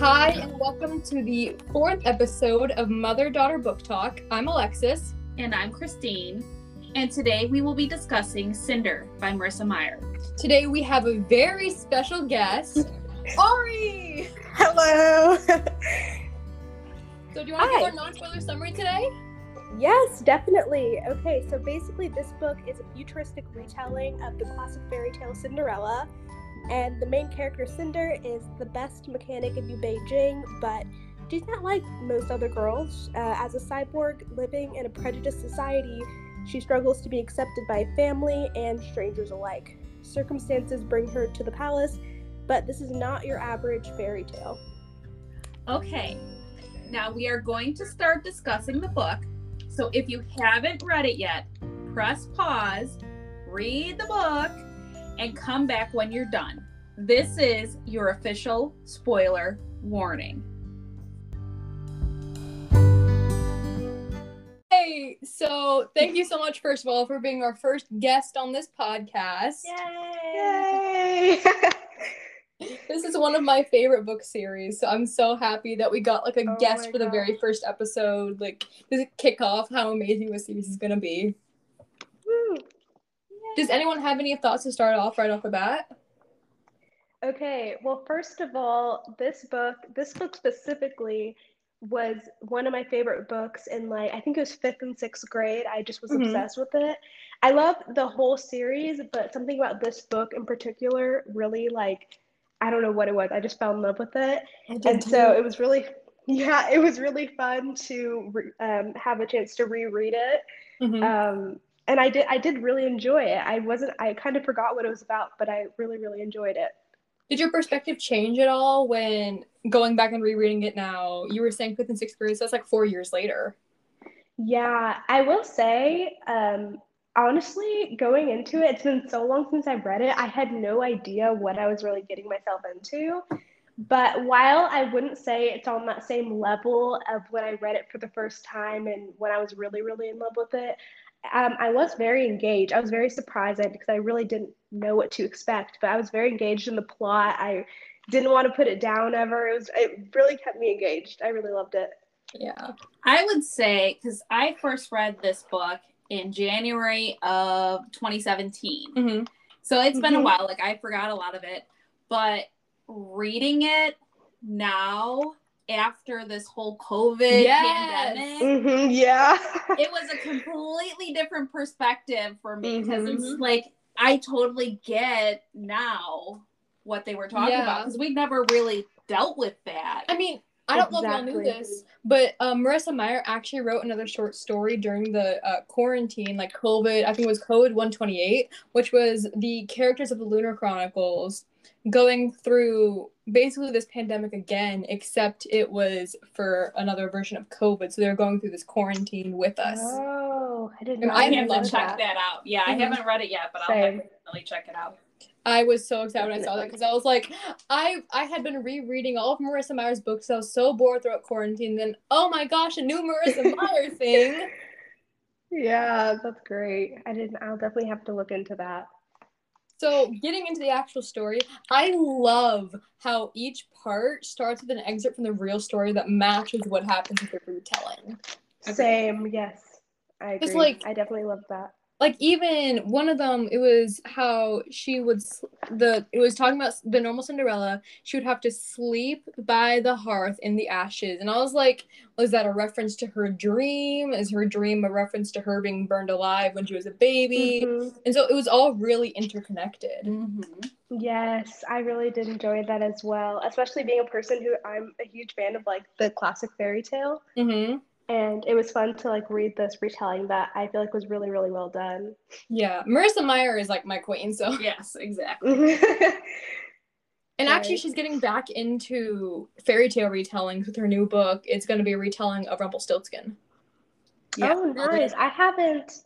Hi, and welcome to the fourth episode of Mother Daughter Book Talk. I'm Alexis. And I'm Christine. And today we will be discussing Cinder by Marissa Meyer. Today we have a very special guest, Ari. Hello. So, do you want to Hi. give our non-spoiler summary today? yes, definitely. Okay, so basically, this book is a futuristic retelling of the classic fairy tale Cinderella. And the main character, Cinder, is the best mechanic in New Beijing, but she's not like most other girls. Uh, as a cyborg living in a prejudiced society, she struggles to be accepted by family and strangers alike. Circumstances bring her to the palace, but this is not your average fairy tale. Okay, now we are going to start discussing the book. So if you haven't read it yet, press pause, read the book, and come back when you're done. This is your official spoiler warning. Hey, so thank you so much, first of all, for being our first guest on this podcast. Yay! This is one of my favorite book series, so I'm so happy that we got like a Oh guest my for the very first episode. Like, this kick off how amazing this series is gonna be. Woo. Does anyone have any thoughts to start off right off the bat? Okay, well, first of all, this book, this book specifically was one of my favorite books in like, I think it was fifth and sixth grade. I just was Mhm. obsessed with it. I love the whole series, but something about this book in particular really like, I don't know what it was. I just fell in love with it. And so it was really, yeah, it was really fun to re- um, have a chance to reread it. Mhm. Um, and I did, I did really enjoy it. I wasn't, I kind of forgot what it was about, but I really, really enjoyed it. Did your perspective change at all when going back and rereading it now? You were saying fifth and sixth grade, so that's like four years later. Yeah, I will say, um, honestly, going into it, it's been so long since I've read it, I had no idea what I was really getting myself into. But while I wouldn't say it's on that same level of when I read it for the first time and when I was really, really in love with it, um, I was very engaged. I was very surprised because I really didn't know what to expect, but I was very engaged in the plot. I didn't want to put it down ever. It was, it really kept me engaged. I really loved it. Yeah. I would say, because I first read this book in January of 2017. hmm So it's been a Mhm. while. Like I forgot a lot of it, but reading it now after this whole COVID Yes. pandemic, hmm yeah. it was a completely different perspective for me because Mhm. it's like I totally get now what they were talking Yeah. about because we've never really dealt with that. I mean, I don't know if y'all knew this, but um, Marissa Meyer actually wrote another short story during the uh, quarantine, like COVID. I think it was COVID 128, which was the characters of the Lunar Chronicles going through basically this pandemic again, except it was for another version of COVID. So they're going through this quarantine with us. Oh, I didn't And know. I I have have loved to check that out. Yeah, Mhm. I haven't read it yet, but I'll definitely check it out. I was so excited when I saw that because I was like, I I had been rereading all of Marissa Meyer's books. I was so bored throughout quarantine. Then, oh my gosh, a new Marissa Meyer thing. Yeah, that's great. I didn't. I'll definitely have to look into that. So, getting into the actual story, I love how each part starts with an excerpt from the real story that matches what happens with the retelling. Same. Yes, I agree. Like- I definitely love that. Like even one of them, it was how she would the it was talking about the normal Cinderella. She would have to sleep by the hearth in the ashes, and I was like, was that a reference to her dream? Is her dream a reference to her being burned alive when she was a baby? Mhm. And so it was all really interconnected. Mm-hmm. Yes, I really did enjoy that as well. Especially being a person who I'm a huge fan of, like the classic fairy tale, Mm-hmm. And it was fun to like read this retelling that I feel like was really, really well done. Yeah, Marissa Meyer is like my queen. So Yes, exactly. And actually, she's getting back into fairy tale retellings with her new book. It's going to be a retelling of Rumpelstiltskin. Yeah. Oh, nice. I haven't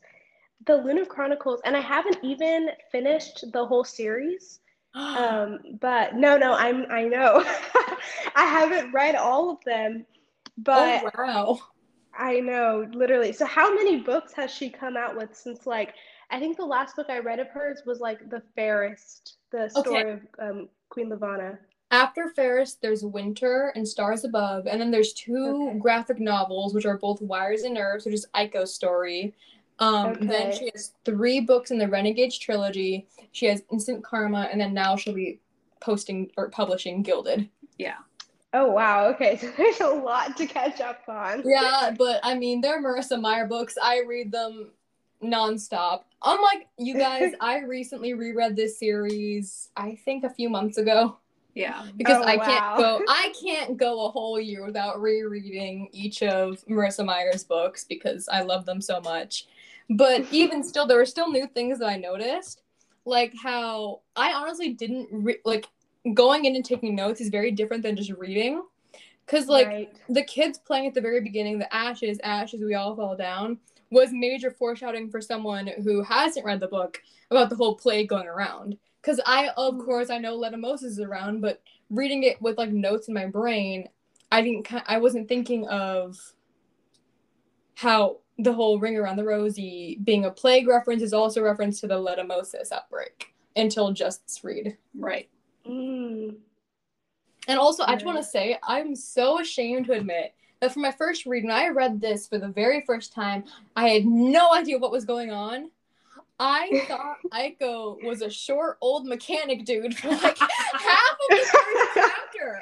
the Lunar Chronicles, and I haven't even finished the whole series. Um, but no, no, I'm I know. I haven't read all of them, but oh wow! I know, literally. So how many books has she come out with since like I think the last book I read of hers was like The Fairest, the story of um, Queen Levana. After Fairest, there's Winter and Stars Above, and then there's two Okay. graphic novels, which are both Wires and Nerves, which is Aiko's story. Um, Then she has three books in the Renegades trilogy. She has Instant Karma, and then now she'll be posting or publishing Gilded. Yeah. Oh wow. Okay, so there's a lot to catch up on. Yeah, but I mean, they're Marissa Meyer books. I read them nonstop. Unlike you guys, I recently reread this series, I think a few months ago. Yeah. Because Oh, I can't go I can't go a whole year without rereading each of Marissa Meyer's books because I love them so much. But even still there were still new things that I noticed. Like how I honestly didn't re- like going in and taking notes is very different than just reading. Cause like right. the kids playing at the very beginning, the ashes, ashes, we all fall down, was major foreshadowing for someone who hasn't read the book about the whole plague going around. Because I, of mm. course, I know Letamos is around, but reading it with like notes in my brain, I didn't, I wasn't thinking of how the whole ring around the rosy being a plague reference is also a reference to the Letumosis outbreak until just this read. Right. Mm. And also, I just want to say, I'm so ashamed to admit that for my first read, when I read this for the very first time, I had no idea what was going on. I thought Aiko was a short old mechanic dude for like half of the first chapter.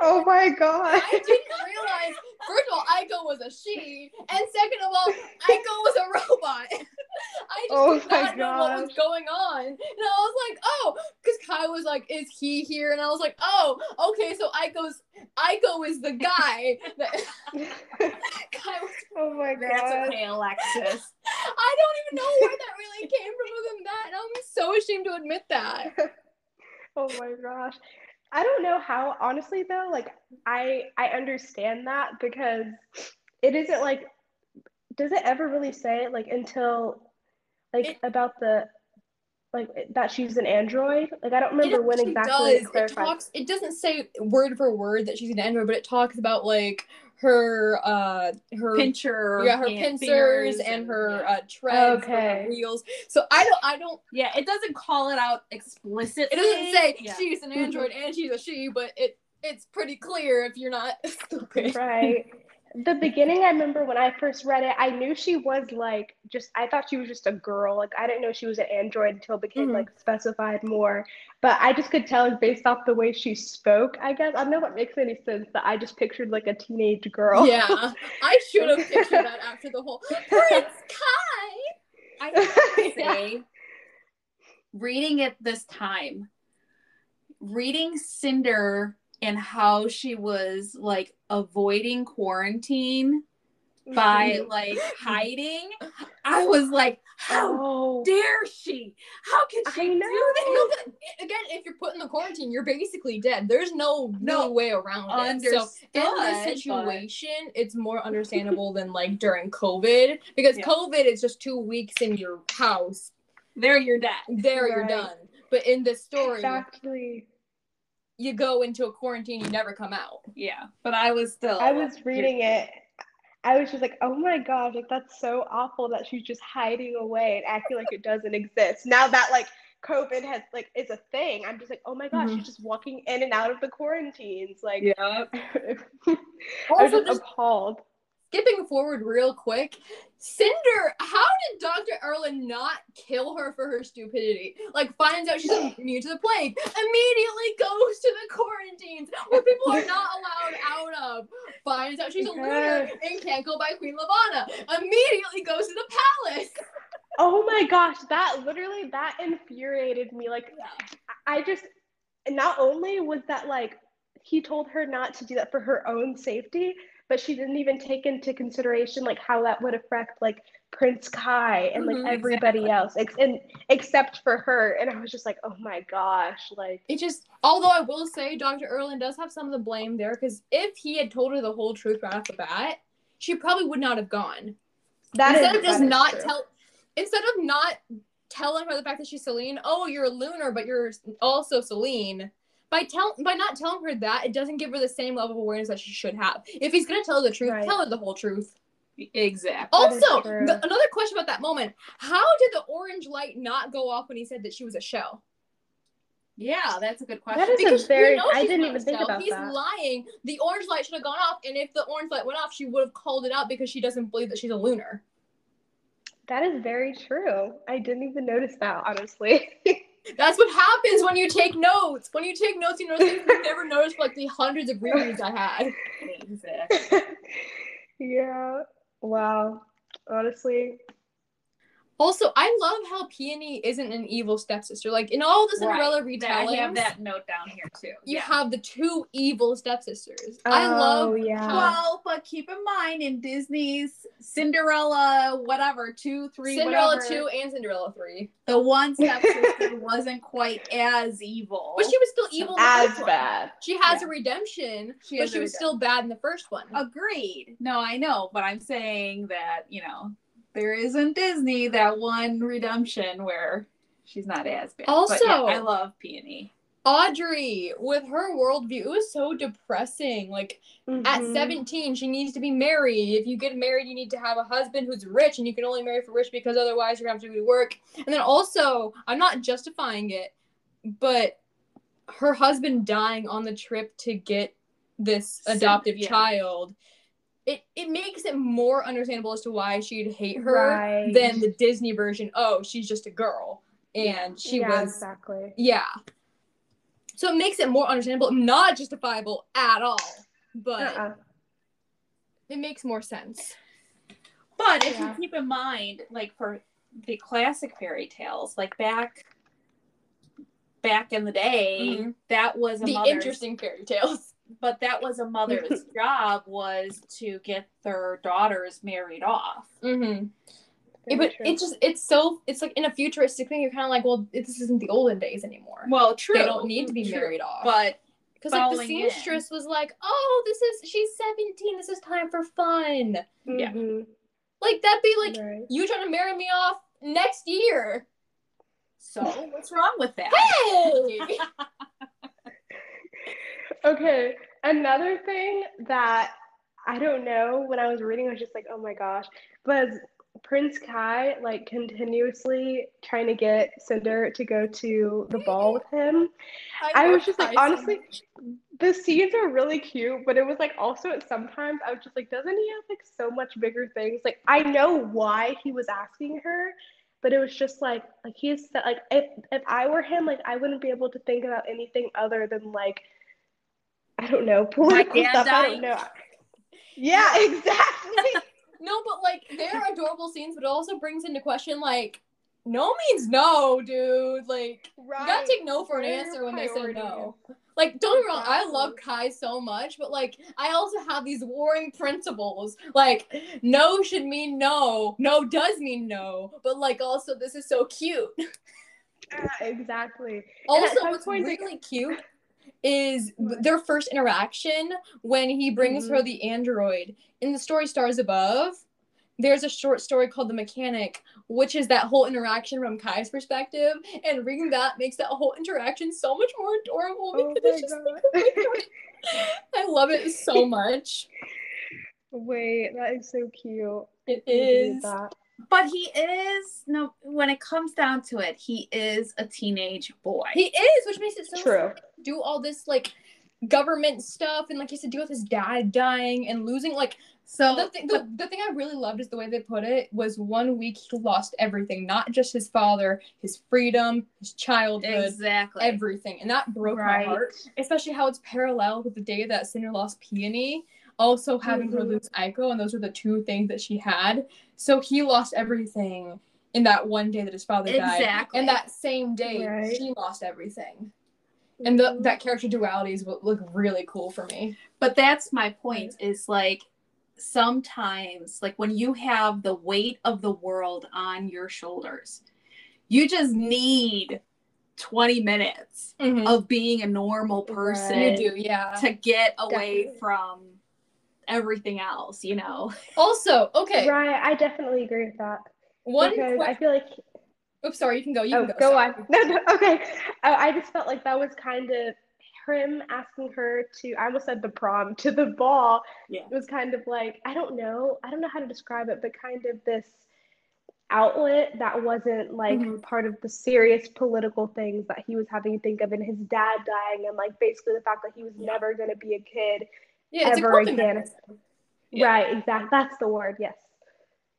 Oh my god. I didn't realize, first of all, Aiko was a she, and second of all, Aiko was a robot. I just Oh did my not know what was going on. And I was like, oh, because Kai was like, is he here? And I was like, oh, okay, so Aiko's Aiko is the guy that Kai was oh my That's god. okay, Alexis. I don't even know where that really came from other than that. And I'm so ashamed to admit that. Oh my gosh. I don't know how honestly though, like I I understand that because it isn't like does it ever really say it like until like It- about the like that she's an android? Like I don't remember It when exactly it does. It clarified. talks. It doesn't say word for word that she's an android, but it talks about like her, uh, her Pincher. yeah, her hand pincers fingers and her yeah. uh, treads, for her wheels. So I don't, I don't. Yeah, it doesn't call it out explicitly. It doesn't say Yeah. she's an android and she's a she, but it it's pretty clear if you're not stupid. Right. The beginning, I remember when I first read it, I knew she was like just, I thought she was just a girl. Like, I didn't know she was an android until it became Mhm. like specified more. But I just could tell based off the way she spoke, I guess. I don't know what makes any sense, but I just pictured like a teenage girl. Yeah, I should have pictured that after the whole Prince Kai. I have to Yeah. say, reading it this time, reading Cinder and how she was like avoiding quarantine by Mhm. like hiding, I was like, how Oh, dare she? How can she know. do No, again, if you're put in the quarantine, you're basically dead. There's no No. no way around it. So in Understood, this but- situation, it's more understandable than like during COVID because Yeah. COVID is just two weeks in your house. There you're dead. There you're done. But in this story, exactly. You go into a quarantine, you never come out. Yeah, but I was still. I was reading it. I was just like, oh my gosh, like that's so awful that she's just hiding away and acting like it doesn't exist. Now that like COVID has like is a thing, I'm just like, oh my gosh, Mhm. she's just walking in and out of the quarantines. Like Yeah. I was just just appalled. Skipping forward real quick, Cinder, how did Dr. Erland not kill her for her stupidity? Like, finds out she's immune to the plague, immediately goes to the quarantines where people are not allowed out of, finds out she's a Yes. and can't go by Queen Levana, immediately goes to the palace. Oh my gosh, that literally that infuriated me. Like I just not only was that like he told her not to do that for her own safety, but she didn't even take into consideration like how that would affect like Prince Kai and like Mhm, everybody else, ex- and except for her. And I was just like, oh my gosh, like It just, although I will say Dr. Erland does have some of the blame there, because if he had told her the whole truth right off the bat, she probably would not have gone. that instead is- of just not true. tell instead of not telling her the fact that she's Selene, oh, you're a lunar, but you're also Selene. By tell by not telling her that, it doesn't give her the same level of awareness that she should have. If he's gonna tell her the truth, Right. tell her the whole truth. Exactly. Also, the- another question about that moment: How did the orange light not go off when he said that she was a shell? Yeah, that's a good question. That is Because a very. we know I didn't even think about He's that. lying. The orange light should have gone off, and if the orange light went off, she would have called it out because she doesn't believe that she's a lunar. That is very true. I didn't even notice that, honestly. That's what happens when you take notes. When you take notes, you notice you never noticed like the hundreds of rereads I had. Yeah. Wow. Honestly. Also, I love how Peony isn't an evil stepsister. Like in all the Cinderella Right. That- retellings, I have that note down here too. you yeah. have the two evil stepsisters. I Oh, love yeah. how Well, but keep in mind in Disney's Cinderella, whatever, two, three, Cinderella whatever, two and Cinderella three, the one stepsister wasn't quite as evil. but she was still evil. In the As first one. bad. She has Yeah. a redemption, She but she a was still bad in the first one. Agreed. No, I know, but I'm saying that, you know, there is in Disney that one redemption where she's not as bad. But yeah, Also- I love Peony. Adri, with her worldview, it was so depressing. Like at Mhm. 17, she needs to be married. If you get married, you need to have a husband who's rich, and you can only marry for rich because otherwise you're gonna have to go to work. And then also, I'm not justifying it, but her husband dying on the trip to get this Sim- adoptive yeah. child. It, it makes it more understandable as to why she'd hate her Right. than the Disney version. Oh, she's just a girl, and she yeah, was exactly. yeah. So it makes it more understandable, not justifiable at all, but Uh-uh. it makes more sense. But if Yeah. you keep in mind, like for the classic fairy tales, like back back in the day, Mhm. that was a The interesting fairy tales. But that was a mother's job was to get their daughters married off. Mm-hmm. Very but true. it's just it's so it's like in a futuristic thing. You're kind of like, well, it, this isn't the olden days anymore. Well, true. they don't need to be true. married off. But because like the falling in. seamstress was like, oh, this is she's 17. This is time for fun. yeah. Mhm. Like that'd be like Right. you trying to marry me off next year. so what's wrong with that? Hey. Okay, another thing that I don't know when I was reading, I was just like, oh my gosh, was Prince Kai like continuously trying to get Cinder to go to the ball with him? I love was just like, so honestly, the scenes are really cute, but it was like also at sometimes I was just like, doesn't he have like so much bigger things? Like I know why he was asking her, but it was just like like he's like if if I were him, like I wouldn't be able to think about anything other than like I don't know political stuff. I don't know. Yeah, exactly. No, but like they're adorable scenes, but it also brings into question like no means no, dude. Like right. you gotta take no for an answer when they say no. Like don't get me wrong, I love Kai so much, but like I also have these warring principles. Like no should mean no, no does mean no, but like also this is so cute. Yeah, exactly. Also, what's point really cute is their first interaction when he brings Mm-hmm. her the android. In the story Stars Above, there's a short story called The Mechanic, which is that whole interaction from Kai's perspective. And reading that makes that whole interaction so much more adorable Oh because it's just god. I love it so much. Wait, that is so cute. It I need to read is. That. But he is no when it comes down to it, he is a teenage boy. He is, which makes it so True. to do all this like government stuff and like he has to deal with his dad dying and losing like so the, thing, the, the thing I really loved is the way they put it was one week he lost everything, not just his father, his freedom, his childhood, exactly. everything. And that broke Right. my heart, especially how it's parallel with the day that Cinder lost Peony, also having her Mhm. lose Aiko, and those were the two things that she had. So he lost everything in that one day that his father died. Exactly. And that same day, Right. she lost everything. And the, that character duality is what looked really cool for me. But that's my point is like sometimes like when you have the weight of the world on your shoulders, you just need 20 minutes of being a normal person You do, yeah. to get away Definitely. from everything else, you know. Also, okay, Right, I definitely agree with that. one. because I feel like Oops, sorry. You can go. You oh, can go. go sorry. on. No, no, okay. Uh, I just felt like that was kind of him asking her to. I almost said the prom to the ball. Yeah. It was kind of like I don't know. I don't know how to describe it, but kind of this. outlet that wasn't like Mhm. part of the serious political things that he was having to think of and his dad dying and like basically the fact that he was Yeah. never going to be a kid Yeah, it's Ever a coping again. Yeah. right exactly that's the word yes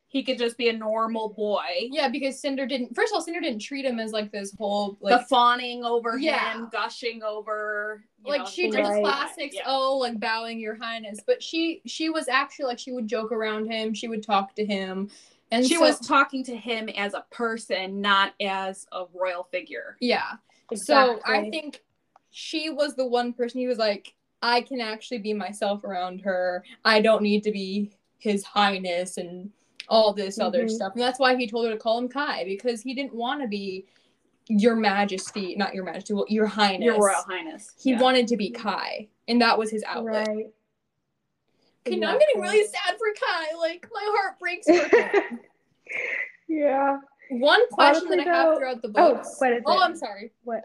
He could just be a normal boy. Yeah, because Cinder didn't. First of all, Cinder didn't treat him as like this whole like the fawning over Yeah. him, gushing over. you like know, she did Right. the classics. Yeah. Oh, like bowing your highness. But she she was actually like she would joke around him. She would talk to him, and she so- was talking to him as a person, not as a royal figure. yeah. exactly. So I think she was the one person he was like, I can actually be myself around her. I don't need to be his highness and all this other Mhm. stuff. And that's why he told her to call him Kai because he didn't want to be your majesty, not your majesty, well, your highness. Your royal highness. He Yeah. wanted to be Kai, and that was his outlet. right Okay, now I'm getting really sad for Kai. Like my heart breaks for him. yeah One question Honestly, that I have though- throughout the oh what is oh, it I'm sorry. what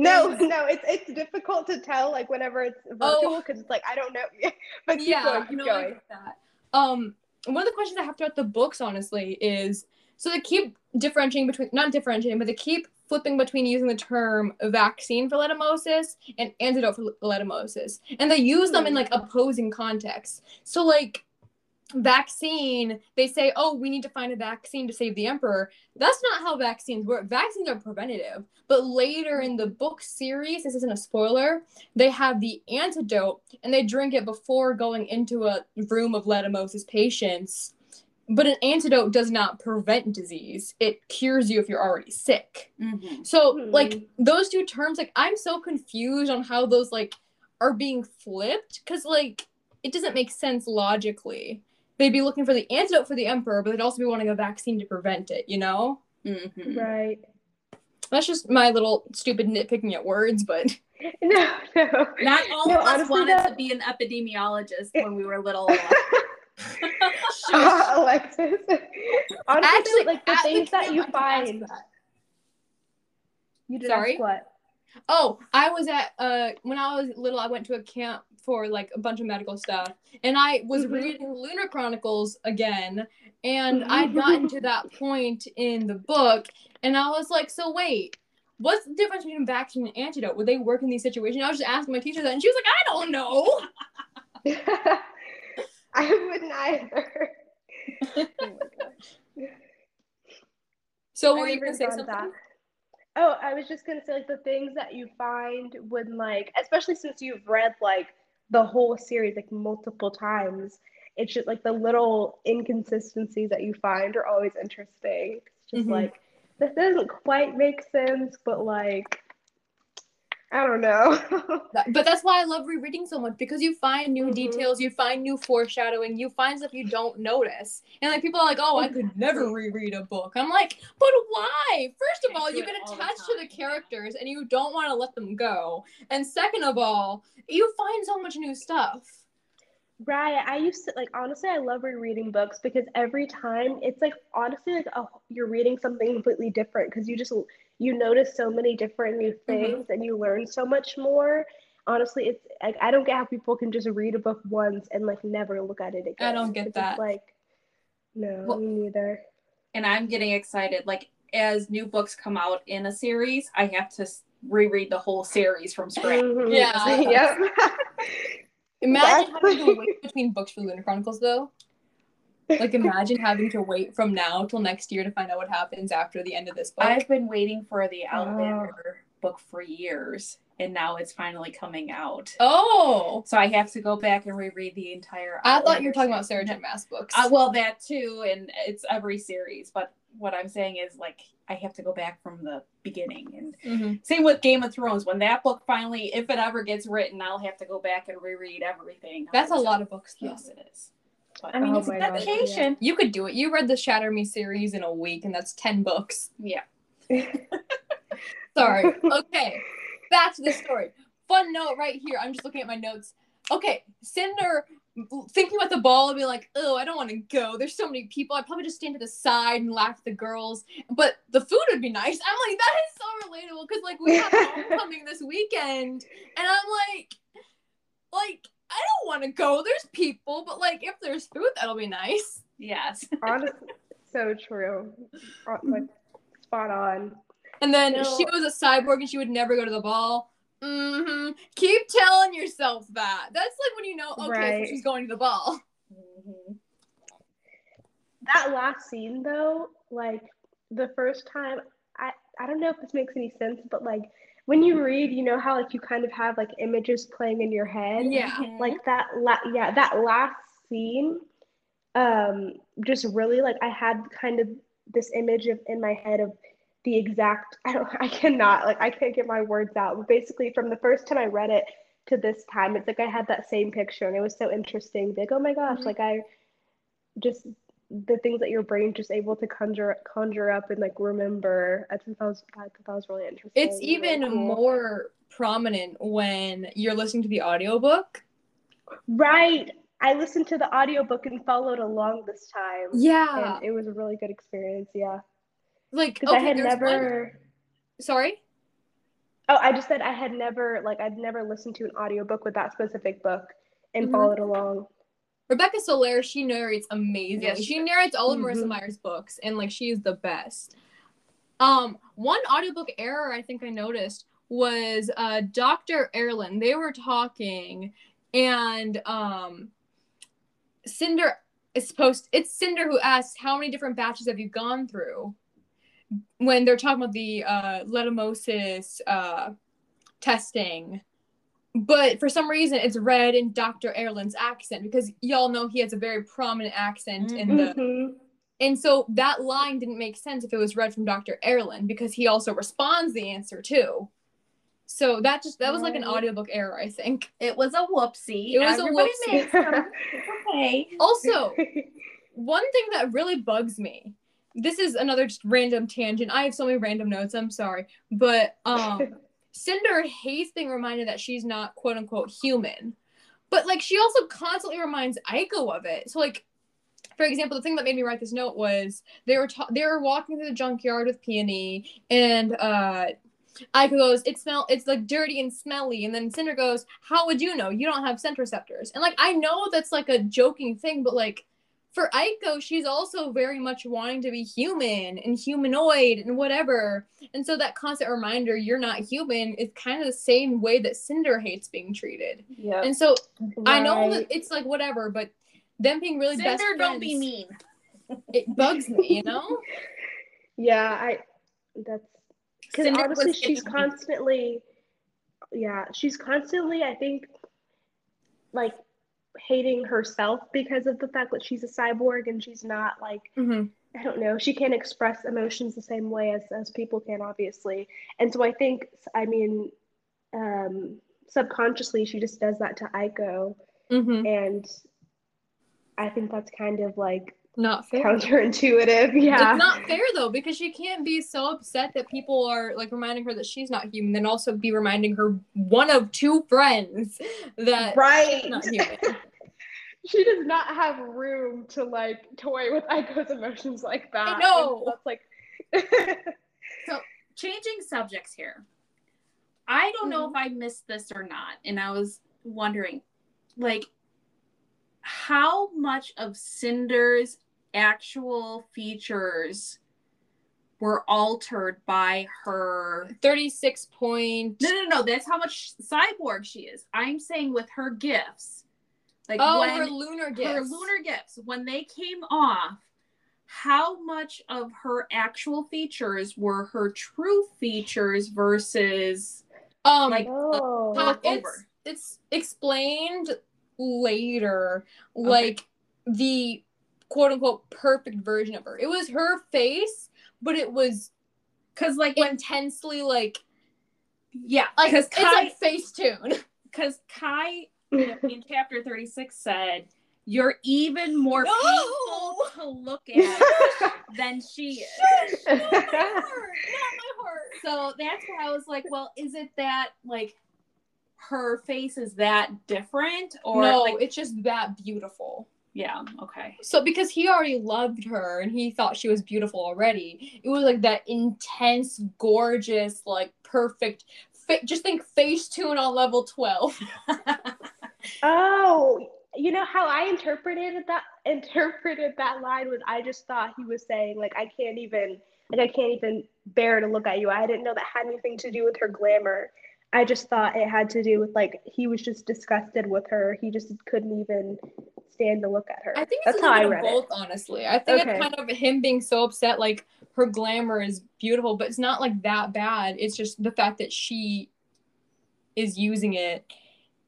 no no it's it's difficult to tell like whenever it's virtual Oh. because it's like i don't know but keep yeah, going keep no, going that. Um, one of the questions I have throughout the books, honestly, is so they keep differentiating between not differentiating, but they keep flipping between using the term vaccine for letumosis and antidote for letumosis, and they use them in like opposing contexts. So like vaccine they say oh we need to find a vaccine to save the emperor. That's not how vaccines work. Vaccines are preventative. But later in the book series this isn't a spoiler they have the antidote and they drink it before going into a room of letumosis patients. But an antidote does not prevent disease. It cures you if you're already sick. Mhm. so Hmm. like those two terms like i'm so confused on how those like are being flipped because like it doesn't make sense logically they'd be looking for the antidote for the emperor but they'd also be wanting a vaccine to prevent it you know Mhm. right that's just my little stupid nitpicking at words but no no Not all No, of us honestly, wanted that- to be an epidemiologist when we were little. uh, Alexis. Honestly, Actually, like the at the things that you I can ask find. that. You did Sorry? what? Oh, I was at uh when I was little, I went to a camp for like a bunch of medical stuff, and I was Mhm. reading Lunar Chronicles again, and I'd gotten to that point in the book, and I was like, so wait. What's the difference between vaccine and antidote? Would they work in these situations? I was just asking my teacher that, and she was like, "I don't know." I wouldn't either. oh. So were you gonna say something? that. Oh, I was just gonna say like the things that you find when like, especially since you've read like the whole series like multiple times. It's just like the little inconsistencies that you find are always interesting. It's just Mhm. like this doesn't quite make sense, but like I don't know. But that's why I love rereading so much because you find new Mhm. details, you find new foreshadowing, you find stuff you don't notice. And like people are like, oh, I could never reread a book. I'm like, but why? First of all, you get all the attached to the characters and you don't want to let them go. And second of all, you find so much new stuff. Right. I used to like honestly I love rereading books because every time it's like honestly like oh you're reading something completely different because you just you notice so many different new things and you learn so much more. Honestly, it's like I don't get how people can just read a book once and like never look at it again. I don't get It's that. like no, Well- me neither. and I'm getting excited. Like as new books come out in a series, I have to reread the whole series from scratch. Mhm. Yeah. yep. Imagine Exactly. having to wait between books for Lunar Chronicles though. Like imagine having to wait from now till next year to find out what happens after the end of this book. I've been waiting for the Outlander book for years, and now it's finally coming out. oh. So I have to go back and reread the entire. I thought you were talking about Sarah. J. Maas books. Uh, well, that too, and it's every series. But what I'm saying is, like, I have to go back from the beginning. And Mhm. same with Game of Thrones. When that book finally, if it ever gets written, I'll have to go back and reread everything. That's a lot of books, though. Yes, it is. But I mean, Oh it's a my yeah. You could do it. You read the Shatter Me series in a week, and that's 10 books. Yeah. Sorry. Okay. Back to the story. Fun note right here. I'm just looking at my notes. Okay. Cinder thinking about the ball and be like, oh, I don't want to go. There's so many people. I'd probably just stand to the side and laugh at the girls. But the food would be nice. I'm like, that is so relatable because like we have homecoming this weekend. And I'm like, like, I don't want to go. There's people, but like if there's food, that'll be nice. Yes. Honestly, so true. Uh, Like spot on. And then No. she was a cyborg and she would never go to the ball. Mm-hmm. Keep telling yourself that. That's like when you know, okay, so she's going to the ball. Mm-hmm. That last scene though, like the first time, I I don't know if this makes any sense, but like when you read, you know how like you kind of have like images playing in your head. Yeah. Like that la- yeah, that last scene um just really like I had kind of this image of in my head of the exact I don't I cannot like I can't get my words out. But basically from the first time I read it to this time, it's like I had that same picture and it was so interesting. Like, oh my gosh, Mhm. like I just the things that your brain just able to conjure conjure up and like remember. I think that was I thought that was really interesting. It's really even cool. more prominent when you're listening to the audiobook. right. I listened to the audiobook and followed along this time. Yeah. And it was a really good experience, yeah. like, Because I had there's one- never Sorry? Oh, I just said I had never like I'd never listened to an audiobook with that specific book and Mhm. followed along. Rebecca Soler, she narrates amazing. Yes, she she narrates all of Marissa Mhm. Meyer's books, and like she is the best. Um, one audiobook error I think I noticed was uh Dr. Erland. They were talking, and um, Cinder is supposed. It's Cinder who asks, "How many different batches have you gone through?" When they're talking about the uh, letumosis uh, testing but for some reason it's read in Dr. Erland's accent because y'all know he has a very prominent accent in the Mhm. and so that line didn't make sense if it was read from Dr. Erland because he also responds the answer too. So that just that was like an audiobook error, I think. It was a whoopsie. It was a whoopsie. It's okay. Also, one thing that really bugs me. This is another just random tangent. I have so many random notes, I'm sorry. But um Cinder hates being reminded that she's not quote unquote human. But like she also constantly reminds Aiko of it. So like for example, the thing that made me write this note was they were ta- they were walking through the junkyard with Peony and uh Aiko goes, it smell it's like dirty and smelly, and then Cinder goes, How would you know? You don't have scent receptors. And like I know that's like a joking thing, but like for Aiko, she's also very much wanting to be human and humanoid and whatever. And so that constant reminder you're not human is kind of the same way that Cinder hates being treated. Yeah. And so I know that it's like whatever, but them being really best friends, don't be mean. it bugs me, you know? Yeah, I that's because Cinder honestly she's constantly yeah, she's constantly I think like hating herself because of the fact that she's a cyborg and she's not like mm-hmm. I don't know, she can't express emotions the same way as, as people can, obviously. And so I think, I mean, um, subconsciously, she just does that to Aiko. Mm-hmm. And I think that's kind of like Not fair. counterintuitive. Yeah. It's not fair though because she can't be so upset that people are like reminding her that she's not human, then also be reminding her one of two friends that right. she's not human. She does not have room to like toy with Aiko's emotions like that. know. That's like. So changing subjects here. I don't know Mhm. if I missed this or not, and I was wondering, like, how much of Cinder's actual features were altered by her. Thirty-six point. No, no, no. That's how much cyborg she is. I'm saying with her gifts, like Oh, when her lunar gifts. her lunar gifts when they came off how much of her actual features were her true features versus Um, like, oh. Uh, look it's, over. it's explained later, like the quote unquote perfect version of her. It was her face, but it was because like when intensely like yeah like because it's kai like Facetune. because kai in chapter 36 said you're even more No! painful to look at than she is Not my heart. Not my heart. so that's why i was like well is it that like her face is that different or no, like it's just that beautiful. yeah okay So because he already loved her and he thought she was beautiful already, it was like that intense, gorgeous, like perfect. Fa- just think Facetune on level twelve. Oh, you know how I interpreted that interpreted that line was I just thought he was saying like I can't even like I can't even bear to look at you. I didn't know that had anything to do with her glamour. I just thought it had to do with like he was just disgusted with her. He just couldn't even stand to look at her. I think it's That's a how I read both, honestly. I think Okay. it's kind of him being so upset, like her glamour is beautiful, but it's not like that bad. It's just the fact that she is using it.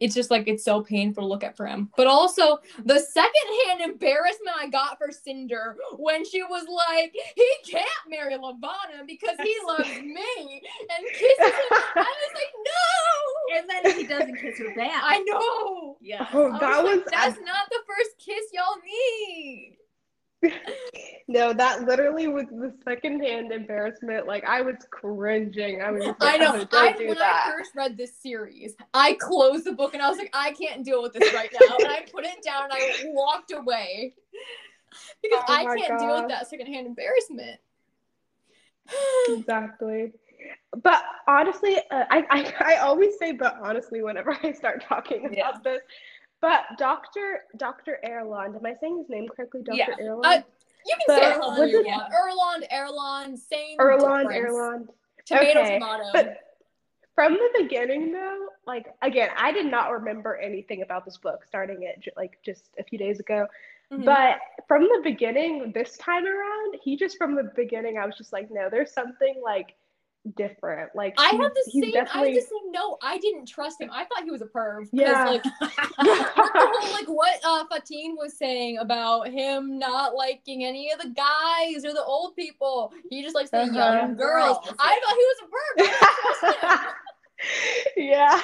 It's just like it's so painful to look at for him. But also the secondhand embarrassment I got for Cinder when she was like, he can't marry Levana because he loves me and kisses him. I was like, no. And then he doesn't kiss her back. I know. yeah. Oh, I that was was, like, that's not the first kiss y'all need. No, that literally was the secondhand embarrassment. Like I was cringing. I was just I know. oh, I, when that. I first read this series, I closed the book and I was like, I can't deal with this right now. and I put it down and I walked away because Oh I can't deal with that secondhand embarrassment. Exactly. But honestly, uh, I, I I always say but honestly whenever I start talking about this. But Dr. Dr. Erland, am I saying his name correctly? Dr. Yeah. Erland? Uh, you can say But Erland, was you want. Erland, Erland, same Erland, difference. Erland. Tomato, Okay, tomato. But from the beginning, though, like again, I did not remember anything about this book starting it like just a few days ago. Mhm. But from the beginning, this time around, he just from the beginning, I was just like, no, there's something like different. Like I he's- had the he's same. I had definitely- the same. No, I didn't trust him. I thought he was a perv. Yeah. Like, whole, like what uh, Fateen was saying about him not liking any of the guys or the old people. He just likes the Uh-huh. young girls. Girls, I thought he was a perv. I didn't trust him. yeah.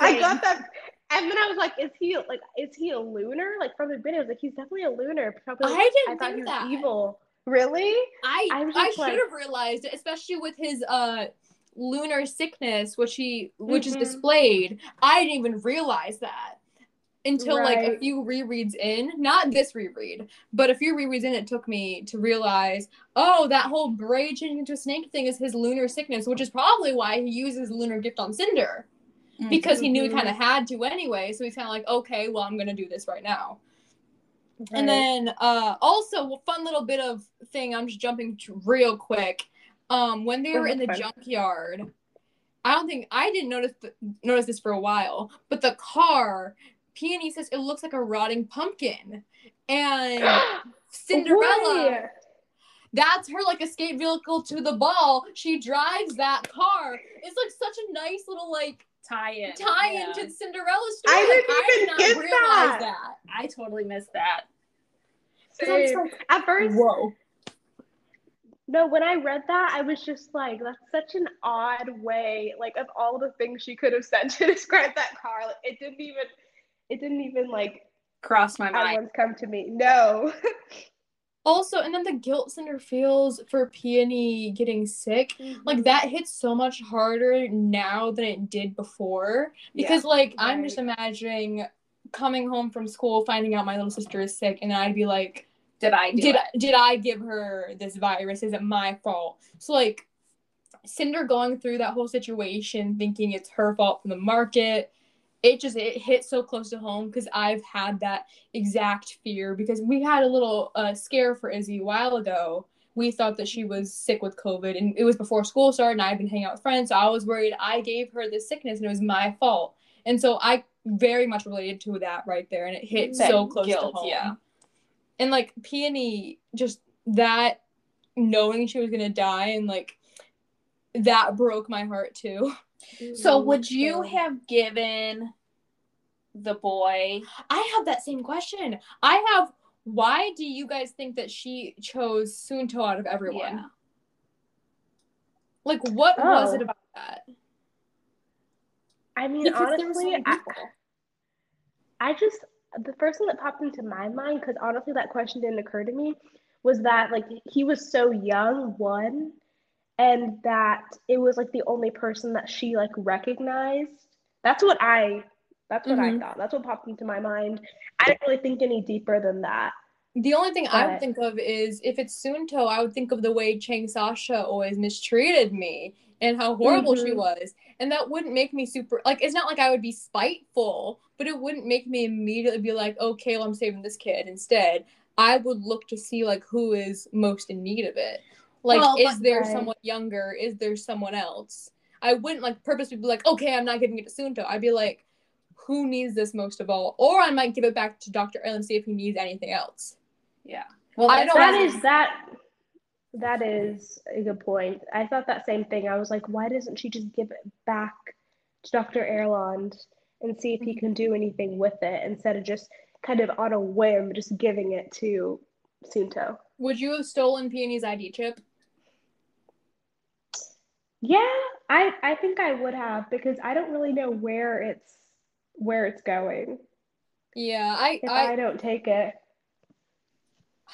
I got that. And then I was like, is he like is he a lunar? Like from the beginning, I was like, he's definitely a lunar. Probably I didn't I thought think he was that. evil. Really? I I should like- have realized it, especially with his uh lunar sickness, which he which is Mhm. displayed. I didn't even realize that until like a few rereads in. Not this reread, but a few rereads in, it took me to realize, oh, that whole braid changing into a snake thing is his lunar sickness, which is probably why he uses lunar gift on Cinder because he knew he kind of had to anyway. So he's kind of like, okay, well, I'm gonna do this right now. And then uh also a fun little bit of thing, I'm just jumping real quick. Um when they were in the junkyard, I don't think I didn't notice th- notice this for a while, but the car, Peony says it looks like a rotting pumpkin. And Cinderella, that's her like escape vehicle to the ball. She drives that car. It's like such a nice little like tie-in. tie yeah. into Cinderella's story. I didn't I did even not get realize that. that. I totally missed that. I'm Same. like, At first, whoa. no, when I read that, I was just like, that's such an odd way, like of all the things she could have said to describe that car. Like, it didn't even, it didn't even like cross my at mind. once come to me. No. Also, and then the guilt Cinder feels for Peony getting sick, Mm-hmm. like that hits so much harder now than it did before. Because, like, I'm just imagining coming home from school, finding out my little sister is sick, and I'd be like, Did I did it? did I give her this virus? Is it my fault? So like Cinder going through that whole situation, thinking it's her fault from the market, it just it hit so close to home because I've had that exact fear because we had a little uh, scare for Izzy a while ago. We thought that she was sick with COVID, and it was before school started, and I'd been hanging out with friends, so I was worried I gave her this sickness and it was my fault. And so I very much related to that right there, and it hit That so close to home yeah. and like peony just that knowing she was gonna die and like that broke my heart too So Mhm. would you have given the boy i have that same question i have why do you guys think that she chose sunto out of everyone Yeah. like what was Oh. it about that I mean, because were so honestly, I. I just the first thing that popped into my mind because honestly that question didn't occur to me was that like he was so young one and that it was like the only person that she like recognized that's what i that's what Mhm. i thought that's what popped into my mind i didn't really think any deeper than that The only thing I would think of is if it's Sunto, I would think of the way Chang Sasha always mistreated me and how horrible she Mhm. was. And that wouldn't make me super like it's not like I would be spiteful, but it wouldn't make me immediately be like, okay, well, I'm saving this kid. Instead, I would look to see like who is most in need of it. Like, Well, is there Right. someone younger? Is there someone else? I wouldn't like purposely be like, okay, I'm not giving it to Sunto. I'd be like, who needs this most of all? Or I might give it back to Dr. L and see if he needs anything else. Yeah. Well, I don't- That is that. That is a good point. I thought that same thing. I was like, why doesn't she just give it back to Dr. Erland and see if he mm-hmm. can do anything with it instead of just kind of on a whim just giving it to Sunto? Would you have stolen Peony's ID chip? Yeah, I I think I would have because I don't really know where it's where it's going Yeah, I if I, I, don't take it.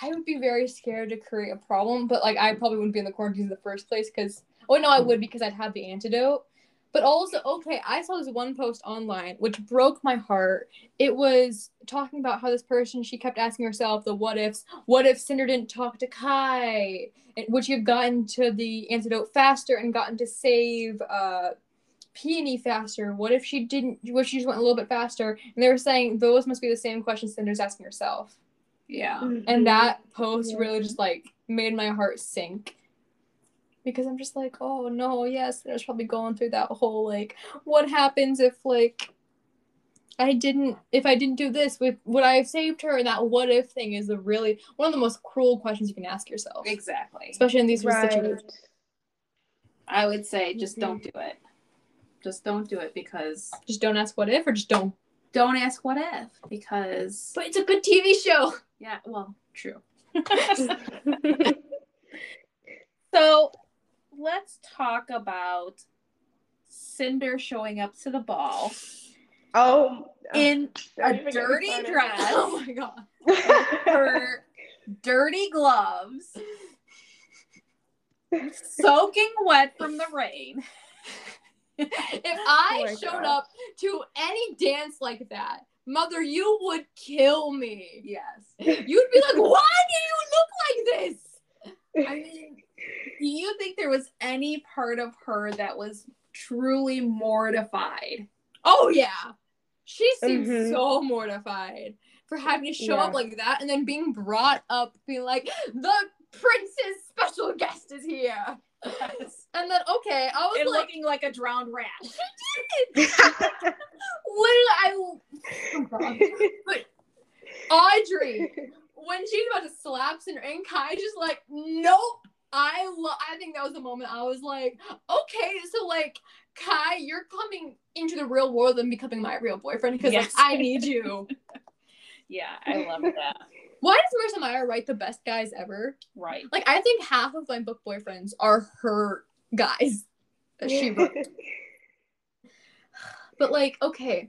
I would be very scared to create a problem, but like I probably wouldn't be in the quarantine in the first place because oh no, I would because I'd have the antidote. But also, okay, I saw this one post online which broke my heart. It was talking about how this person she kept asking herself the what ifs. What if Cinder didn't talk to Kai? And would she have gotten to the antidote faster and gotten to save uh Peony faster? What if she didn't? What if she just went a little bit faster? And they were saying those must be the same questions Cinder's asking herself. yeah. Mhm. And that post Yeah. really just like made my heart sink. Because I'm just like, oh no, yes, there's probably going through that whole like, what happens if like I didn't if I didn't do this, would would I have saved her? And that what if thing is a really one of the most cruel questions you can ask yourself. Exactly. Especially in these Right. situations. I would say just Mhm. don't do it. Just don't do it because Just don't ask what if or just don't. don't ask what if because But it's a good TV show. yeah, well, true. So let's talk about Cinder showing up to the ball Oh, in don't a even get me dirty dress, Oh my god. her dirty gloves, soaking wet from the rain. if I Oh showed God. up to any dance like that, mother, you would kill me. Yes. You'd be like, why do you look like this? I mean, do you think there was any part of her that was truly mortified? Oh yeah. She seems Mhm. so mortified for having to show up like that and then being brought up being like, the prince's special guest is here. And then okay, I was and like looking like a drowned rat. literally I oh God. Adri, when she's about to slap Cinder and Kai just like, nope. I lo- I think that was the moment I was like, okay, so like Kai, you're coming into the real world and becoming my real boyfriend because Yes. like I need you. Yeah, I love that. Why does Marissa Meyer write the best guys ever? Right. Like I think half of my book boyfriends are her guys that she wrote. But like, okay,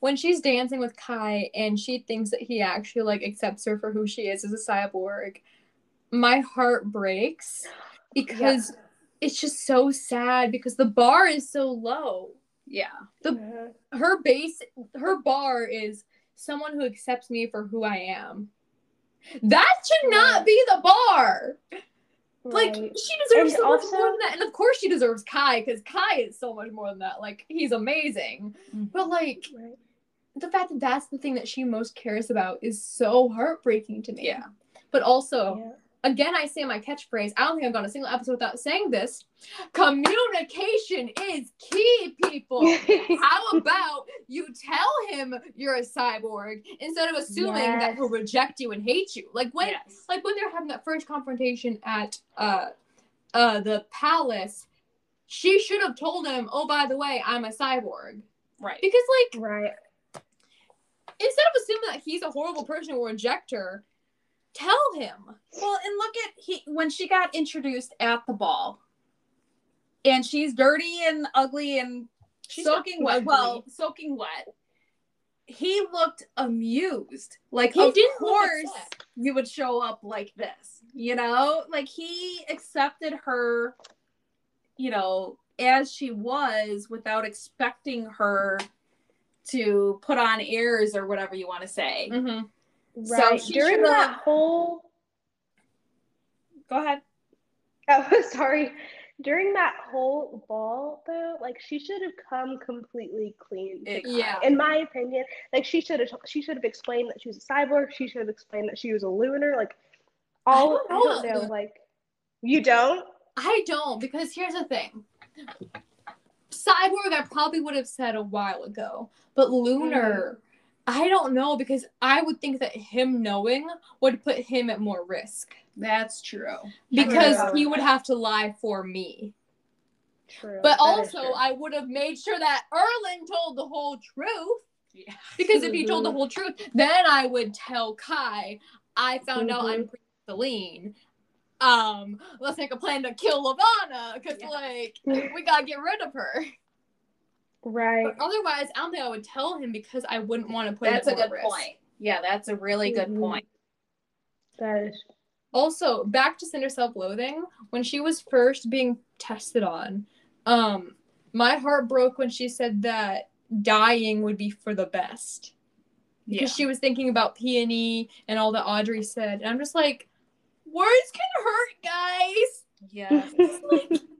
when she's dancing with Kai and she thinks that he actually like accepts her for who she is as a cyborg, my heart breaks because it's just so sad because the bar is so low. Yeah. Yeah. Her base, her bar is someone who accepts me for who I am. That should not Right. be the bar. Like she deserves And so much more than that, and of course she deserves Kai because Kai is so much more than that. Like he's amazing, Mhm. but like Right. the fact that that's the thing that she most cares about is so heartbreaking to me. Yeah. But also, Yeah. Again, I say my catchphrase. I don't think I've gone a single episode without saying this. Communication is key, people. How about you tell him you're a cyborg instead of assuming that he'll reject you and hate you? Like when yes. like when they're having that first confrontation at uh uh the palace she should have told him oh by the way i'm a cyborg right. because like Right. instead of assuming that he's a horrible person who will reject her tell him Well, and look at he when she got introduced at the ball, and she's dirty and ugly and She's soaking wet. ugly. Well, soaking wet. He looked amused. Like, He of didn't course you would show up like this. You know, like he accepted her, you know, as she was without expecting her to put on airs or whatever you want to say. Mhm. Right. she During should've- that whole Go ahead. Oh, sorry. During that whole ball, though, like she should have come completely clean. to Kai, Yeah. In my opinion, like she should have she should have explained that she was a cyborg. She should have explained that she was a lunar. Like all don't I don't know. Like you don't. I don't because here's the thing. Cyborg, I probably would have said a while ago, but Lunar, mm-hmm. I don't know because I would think that him knowing would put him at more risk That's true. because True. he would have to lie for me. True. But that is also, true. I would have made sure that Erland told the whole truth Yeah. because if he told the whole truth, then I would tell Kai, I found out I'm pretty Selene. Um, let's make a plan to kill Levana because Yeah. like we gotta get rid of her. Right. But otherwise, I don't think I would tell him because I wouldn't want to put. That's a him at good more risk. point. Yeah, that's a really good Mhm. point. That is Also, back to Cinder self-loathing. When she was first being tested on, um, my heart broke when she said that dying would be for the best Yeah. because she was thinking about Peony and all that Adri said, and I'm just like, words can hurt, guys. Yes.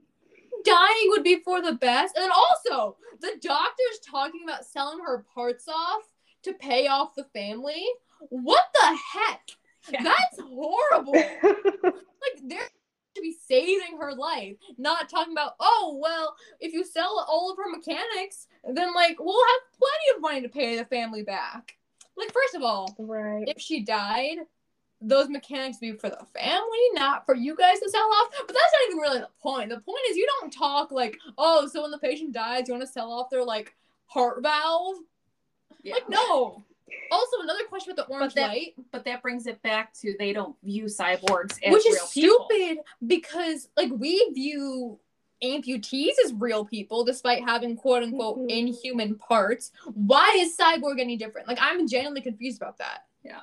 dying would be for the best. And then also, the doctor's talking about selling her parts off to pay off the family. What the heck? Yeah. That's horrible. like they're to be saving her life, not talking about, oh well, if you sell all of her mechanics, then like we'll have plenty of money to pay the family back. Like, first of all, right. if she died, those mechanics be for the family, not for you guys to sell off. But that's not even really the point. The point is you don't talk like, oh, so when the patient dies, you want to sell off their like heart valve. Yeah. Like, no. Also, another question with the orange that- light, But that brings it back to they don't view cyborgs as which is real people. stupid because like we view amputees as real people despite having quote unquote Mhm. inhuman parts. Why is cyborg any different? Like I'm genuinely confused about that. Yeah.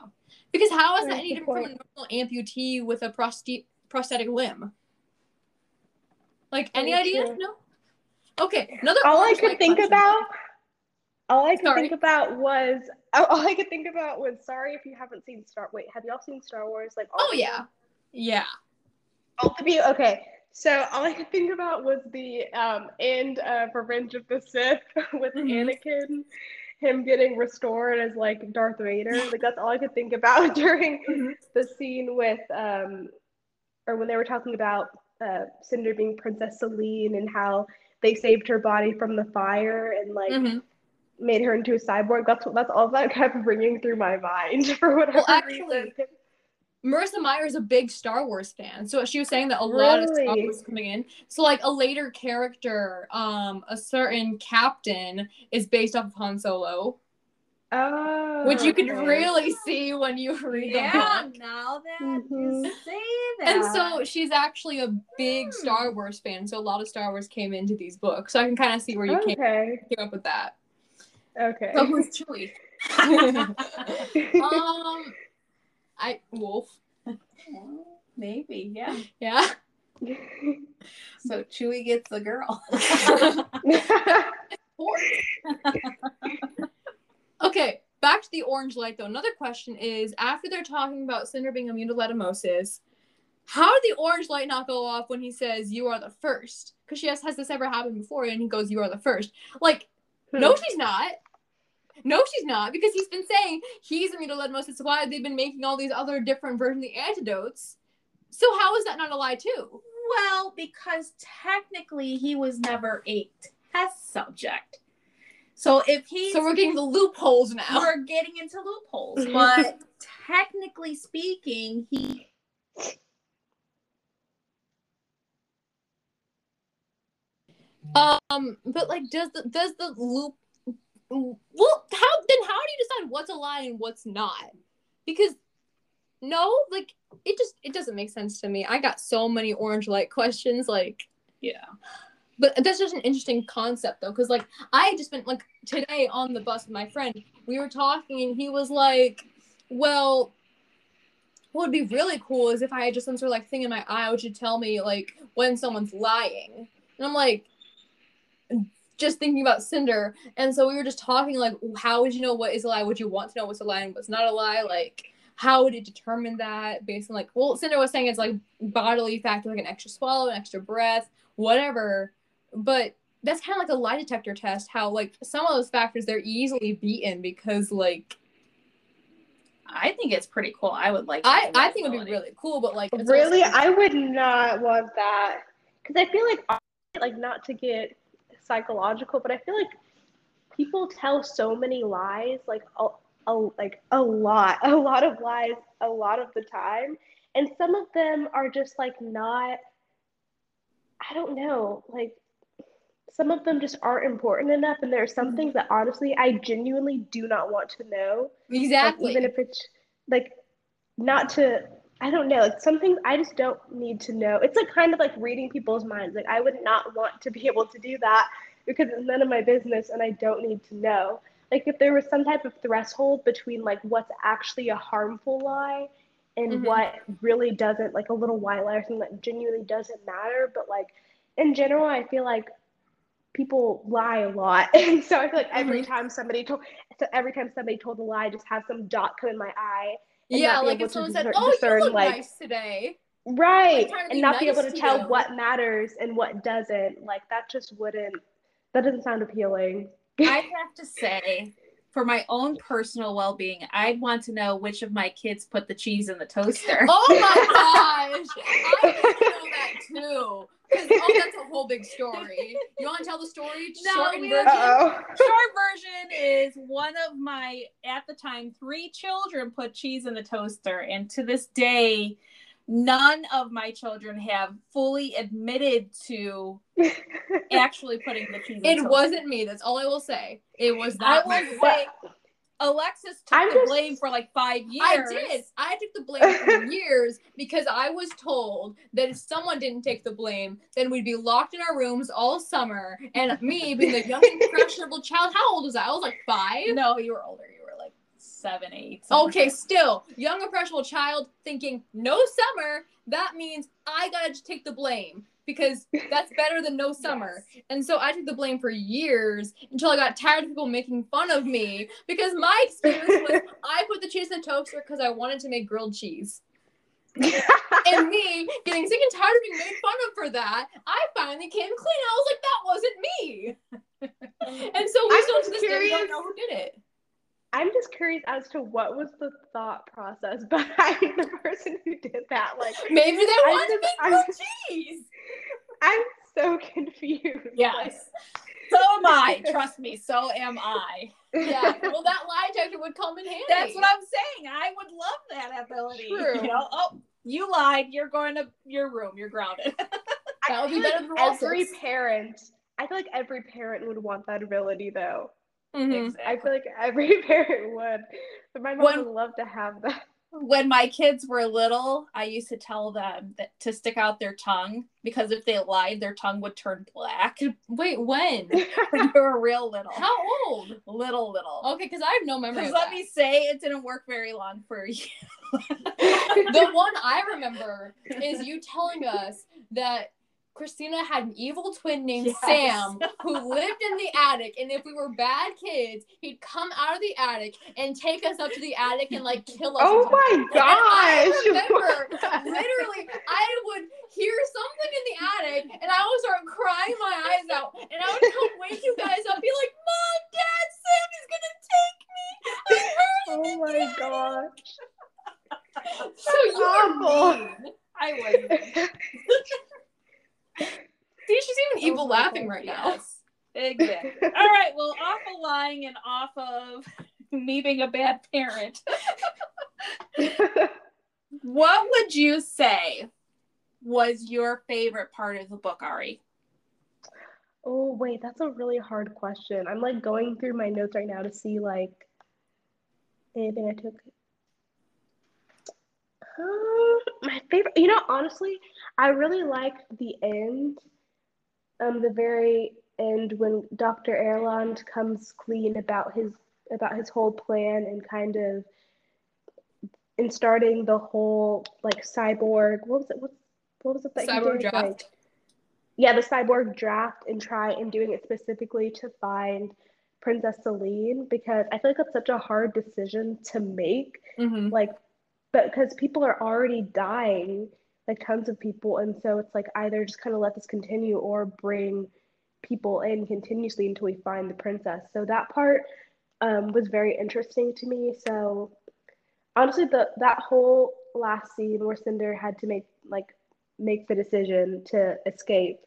Because how is that any different from a normal amputee with a proste- prosthetic limb? Like any Very ideas? No. Okay, another. all I could think question. about all I could Sorry. think about was all I could think about was sorry if you haven't seen Star wait, have y'all seen Star Wars? Like all Oh yeah, them? yeah. Both of you? Okay. So all I could think about was the um end of Revenge of the Sith with Mhm. Anakin, him getting restored as like Darth Vader. Like that's all I could think about during Mhm. the scene with um or when they were talking about uh Cinder being Princess Selene and how they saved her body from the fire and like Mhm. made her into a cyborg. That's what that's all that kept ringing through my mind for whatever Well, actually, reason. Marissa Meyer is a big Star Wars fan, so she was saying that a lot of Star Really? Wars coming in. So like a later character, um, a certain captain is based off of Han Solo, Oh, which you can okay. really see when you read Yeah, the book. now that Mhm. you say that. And so she's actually a big Hmm. Star Wars fan, so a lot of Star Wars came into these books. So I can kind of see where you came, came up with that. Okay. So who's Chewie? Um, I Wolf, Maybe, yeah. yeah. So Chewie gets the girl. Okay, back to the orange light though. Another question is after they're talking about Cinder being immune to letumosis, how did the orange light not go off when he says you are the first? Because she has has this ever happened before and he goes, You are the first. Like, hmm. no, she's not. No, she's not, because he's been saying he's immune to letumosis. Why they've been making all these other different versions of the antidotes. So how is that not a lie too? well, because technically he was never a test subject. So if he So we're getting the loopholes now. we're getting into loopholes, but technically speaking, he Um, but like, does the does the loop? Well, how then? How do you decide what's a lie and what's not? Because no, like it just it doesn't make sense to me. I got so many orange light questions, like, yeah. but that's just an interesting concept though, because like I had just been like today on the bus with my friend, we were talking and he was like, well. What would be really cool is if I had just some sort of like thing in my eye which would tell me like when someone's lying. And I'm like, just thinking about Cinder, and so we were just talking like, how would you know what is a lie? Would you want to know what's a lie and what's not a lie? Like, how would it determine that based on like well Cinder was saying it's like bodily factor like an extra swallow, an extra breath, whatever. But that's kind of like a lie detector test. How like some of those factors they're easily beaten because like I think it's pretty cool. I would like. I I think it would be really cool, but like really, I would not want that because I feel like like not to get psychological, but I feel like people tell so many lies, like a, a like a lot, a lot of lies, a lot of the time, and some of them are just like not. I don't know, like some of them just aren't important enough, and there are some Mhm. things that honestly I genuinely do not want to know. Like, exactly. even if it's like not to I don't know, like some things I just don't need to know. It's like kind of like reading people's minds. Like I would not want to be able to do that because it's none of my business and I don't need to know. Like if there was some type of threshold between like what's actually a harmful lie and Mhm. what really doesn't like a little white lie or something that genuinely doesn't matter, but like in general I feel like people lie a lot and so i feel like every time somebody told so every time somebody told a lie I just have some dot come in my eye yeah, like if someone said, "Oh, discern, you look like- nice today," right and not be able to to tell you. what matters and what doesn't like that just wouldn't that doesn't sound appealing I have to say, for my own personal well being, I'd want to know which of my kids put the cheese in the toaster. Oh my gosh, I need to know that too. 'Cause, oh, that's a whole big story. You want to tell the story? No, shortened we version? uh-oh Short version is one of my, at the time, three children put cheese in the toaster. And to this day, none of my children have fully admitted to actually putting the cheese in It toaster. wasn't me. That's all I will say. It was I not will me. say, Alexis took I'm the just- blame for like five years. I did. I took the blame for years because I was told that if someone didn't take the blame, then we'd be locked in our rooms all summer. And me, being the young impressionable child, how old was I? I was like five. No, you were older. You were like seven, eight. Okay, like still young impressionable child thinking no summer. That means I gotta take the blame because that's better than no summer. And so I took the blame for years until I got tired of people making fun of me because my experience was I put the cheese in the toaster because I wanted to make grilled cheese. and me getting sick and tired of being made fun of for that, I finally came clean. I was like, that wasn't me. and so we I'm still to this day don't know who did it. i'm just curious as to what was the thought process behind the person who did that like Maybe they wanted to make grilled cheese. i'm so confused Yes. So am I. Trust me. So am I. Yeah, well, that lie detector would come in handy. That's what I'm saying. I would love that ability. True. You know, oh, you lied. You're going to your room. You're grounded. That would be better like than every Walters. parent i feel like every parent would want that ability though Mhm. I feel like every parent would. But my mom When- would love to have that. When my kids were little, I used to tell them that to stick out their tongue because if they lied, their tongue would turn black. Wait, when? when you were real little. How old? Little, little. Okay, because I have no memory. Because let that. me say, it didn't work very long for you. the one I remember is you telling us that Christina had an evil twin named Yes. Sam who lived in the attic, and if we were bad kids, he'd come out of the attic and take us up to the attic and like kill us. Oh my And I remember literally, I would hear something in the attic, and I would start crying my eyes out, and I would come wake you guys up, be like, "Mom, Dad, Sam is gonna take me. I heard him Oh in my the attic." gosh. So you awful. are mean. I was. See, she's even evil Oh my laughing God, right now. Yes. Exactly. All right. Well, off of lying and off of me being a bad parent, what would you say was your favorite part of the book, Ari? oh wait, that's a really hard question. I'm like going through my notes right now to see like anything I took. Um, my favorite, you know, honestly, I really liked the end. Um, the very end when Dr. Erland comes clean about his about his whole plan and kind of in starting the whole like cyborg. What was it? What, what was it that Cyborg he did? draft. Like, yeah, the cyborg draft and try and doing it specifically to find Princess Selene because I feel like that's such a hard decision to make Mm-hmm. like but because people are already dying, like tons of people, and so it's like either just kind of let this continue or bring people in continuously until we find the princess. So that part um, was very interesting to me. So honestly, the that whole last scene where Cinder had to make like make the decision to escape.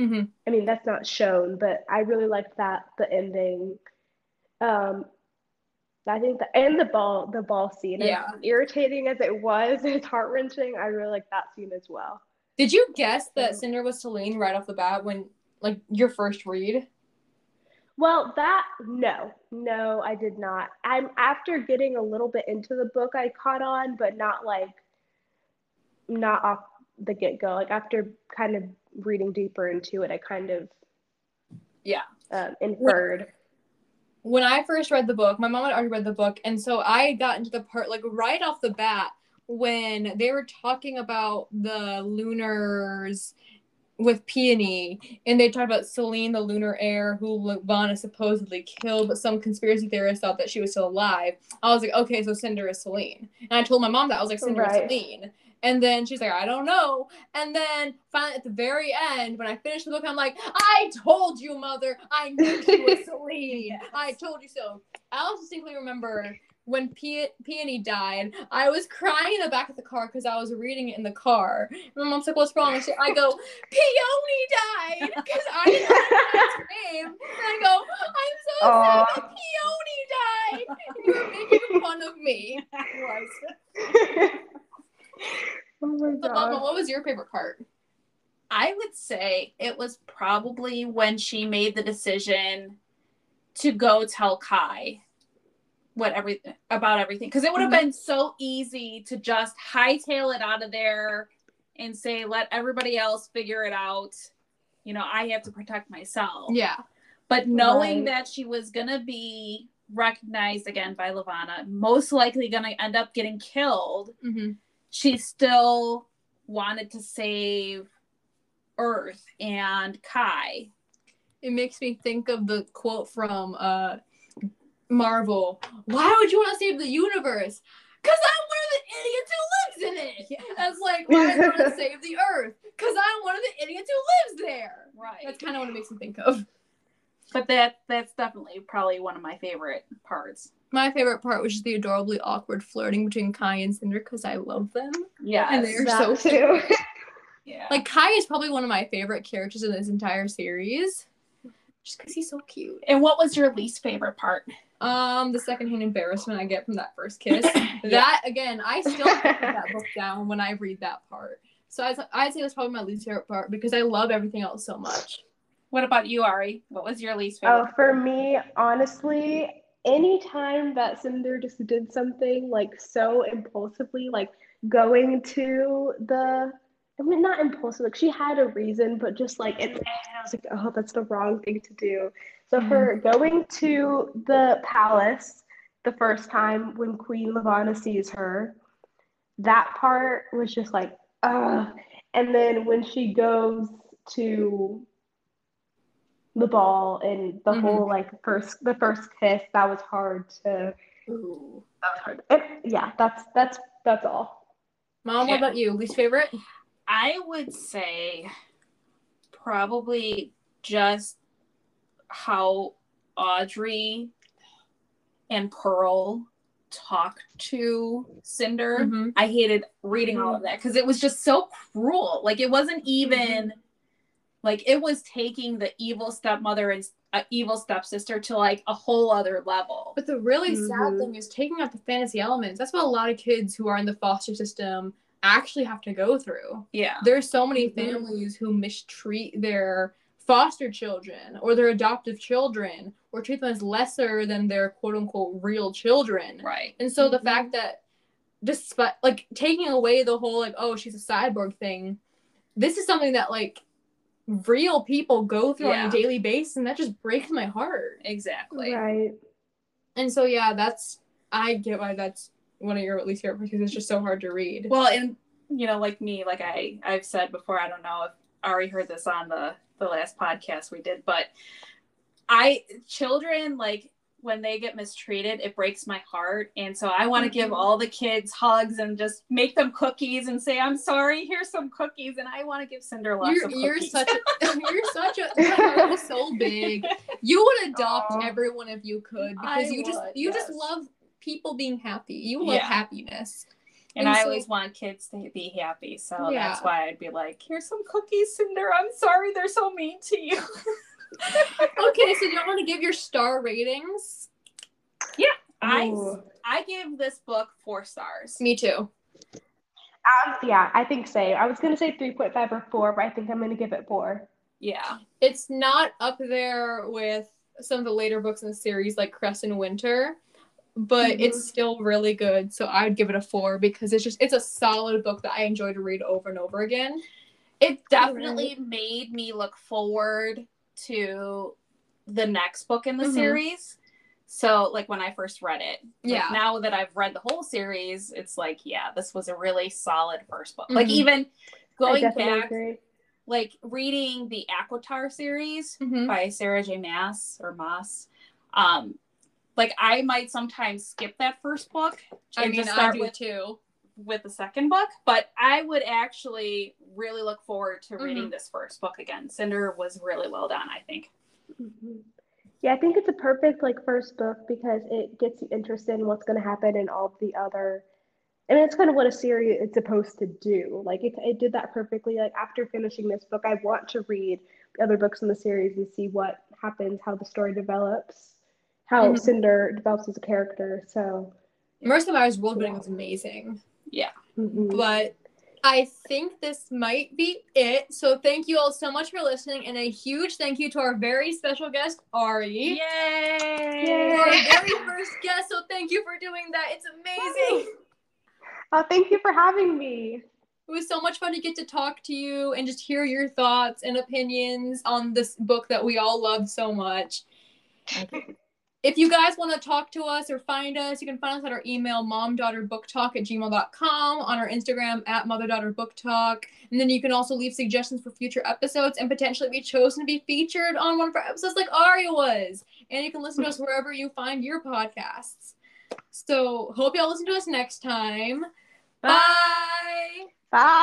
Mm-hmm. I mean, that's not shown, but I really liked that the ending. Um, I think the and the ball the ball scene. Yeah. As irritating as it was, it's heart wrenching. I really like that scene as well. Did you guess that Cinder was Selene right off the bat when like your first read? Well, that no, no, I did not. I'm after getting a little bit into the book, I caught on, but not like not off the get go. Like after kind of reading deeper into it, I kind of Yeah. um, inferred. When I first read the book, my mom had already read the book, and so I got into the part like right off the bat when they were talking about the lunars with Peony, and they talked about Selene, the lunar heir, who Levana supposedly killed, but some conspiracy theorists thought that she was still alive. I was like, okay, so Cinder is Selene, and I told my mom that I was like, Cinder Right. is Selene. And then she's like, I don't know. And then finally, at the very end, when I finished the book, I'm like, I told you, mother. I knew she was Selene. Yes. I told you so. I also distinctly remember when Pe- Peony died, I was crying in the back of the car because I was reading it in the car. And my mom's like, What's wrong? And she, I go, Peony died because I didn't know his name. And I go, I'm so Aw. sad that Peony died. And you were making fun of me. That was. oh my So, Mama, what was your favorite part? I would say it was probably when she made the decision to go tell Kai what every about everything because it would have Mhm. been so easy to just hightail it out of there and say let everybody else figure it out. You know, I have to protect myself. Yeah. But knowing Right. that she was gonna be recognized again by Levana, most likely gonna end up getting killed, Mm-hmm. She still wanted to save Earth and Kai. It makes me think of the quote from uh Marvel. Why would you want to save the universe? Because I'm one of the idiots who lives in it. That's like, why do you want to save the earth? Because I'm one of the idiots who lives there. Right. That's kind of what it makes me think of. But that that's definitely probably one of my favorite parts. My favorite part was just the adorably awkward flirting between Kai and Cinder because I love them. Yeah. And they're so cute. yeah. Like Kai is probably one of my favorite characters in this entire series, just because he's so cute. and what was your least favorite part? Um, the secondhand embarrassment I get from that first kiss. Yeah. That again, I still put that book down when I read that part. So I, I'd say that's probably my least favorite part because I love everything else so much. What about you, Ari? What was your least oh, favorite? Oh, for me, honestly, anytime that Cinder just did something like so impulsively, like going to the, I mean, not impulsive, like she had a reason, but just like in my head, I was like, oh, that's the wrong thing to do. So mm-hmm. her going to the palace the first time when Queen Levana sees her, that part was just like, ugh. And then when she goes to the ball and the Mhm. whole like first the first kiss that was hard to Ooh. that was hard and, yeah that's that's that's all Mom, what Yeah. about you? Least favorite? I would say probably just how Adri and Pearl talk to Cinder. Mhm. I hated reading all of that because it was just so cruel. Like it wasn't even like it was taking the evil stepmother and uh, evil stepsister to like a whole other level. But the really sad Mhm. thing is taking out the fantasy elements. That's what a lot of kids who are in the foster system actually have to go through. Yeah. There's so many Mhm. families who mistreat their foster children or their adoptive children or treat them as lesser than their quote unquote real children. Right. And so the Mhm. fact that despite like taking away the whole like, oh, she's a cyborg thing, this is something that like real people go through on a daily basis and that just breaks my heart. Exactly. right And so yeah, that's I get why that's one of your least favorite because it's just so hard to read. Well, and you know, like me, like I I've said before, I don't know if Ari heard this on the the last podcast we did, but I children like when they get mistreated, it breaks my heart. And so I want to give Mhm. all the kids hugs and just make them cookies and say, I'm sorry, here's some cookies. And I want to give Cinder lots You're, of you're such a you're such a your heart is so big. You would adopt Aw. everyone if you could I because you just would, you just love people being happy. You love Yeah. happiness. and and I so- always want kids to be happy. So Yeah. that's why I'd be like, here's some cookies, Cinder. I'm sorry they're so mean to you. Okay, so do you want to give your star ratings? Yeah. I, Ooh. I give this book four stars. Me too. Um, yeah, I think same. I was gonna say three point five or four, but I think I'm gonna give it four. Yeah. It's not up there with some of the later books in the series like Cress and Winter, but Mhm. it's still really good. So I'd give it a four because it's just it's a solid book that I enjoy to read over and over again. It definitely made me look forward to the next book in the Mhm. series. So, like when I first read it, Like, Yeah. now that I've read the whole series, it's like, yeah, this was a really solid first book. Like Mhm. even going back, agree. like reading the ACOTAR series Mhm. by Sarah J. Maas or Moss. Um, like I might sometimes skip that first book I and mean, just I start do with too. With the second book, but I would actually really look forward to reading Mhm. this first book again. Cinder was really well done, I think. Mhm. Yeah, I think it's a perfect like first book because it gets you interested in what's going to happen in all the other. And it's kind of what a series is supposed to do. Like it, it did that perfectly. Like after finishing this book, I want to read the other books in the series and see what happens, how the story develops, how Mhm. Cinder develops as a character. So, Marissa Meyer's world building was amazing. Mhm. But I think this might be it. So thank you all so much for listening, and a huge thank you to our very special guest, Ari. Yay! You're our very first guest, so thank you for doing that. It's amazing. oh, thank you for having me. It was so much fun to get to talk to you and just hear your thoughts and opinions on this book that we all love so much. If you guys want to talk to us or find us, you can find us at our email, momdaugghterbooktalk at gmail.com, on our Instagram at motherdaughterbooktalk. And then you can also leave suggestions for future episodes and potentially be chosen to be featured on one of our episodes like Aria was. And you can listen to us wherever you find your podcasts. So hope y'all listen to us next time. Bye. Bye.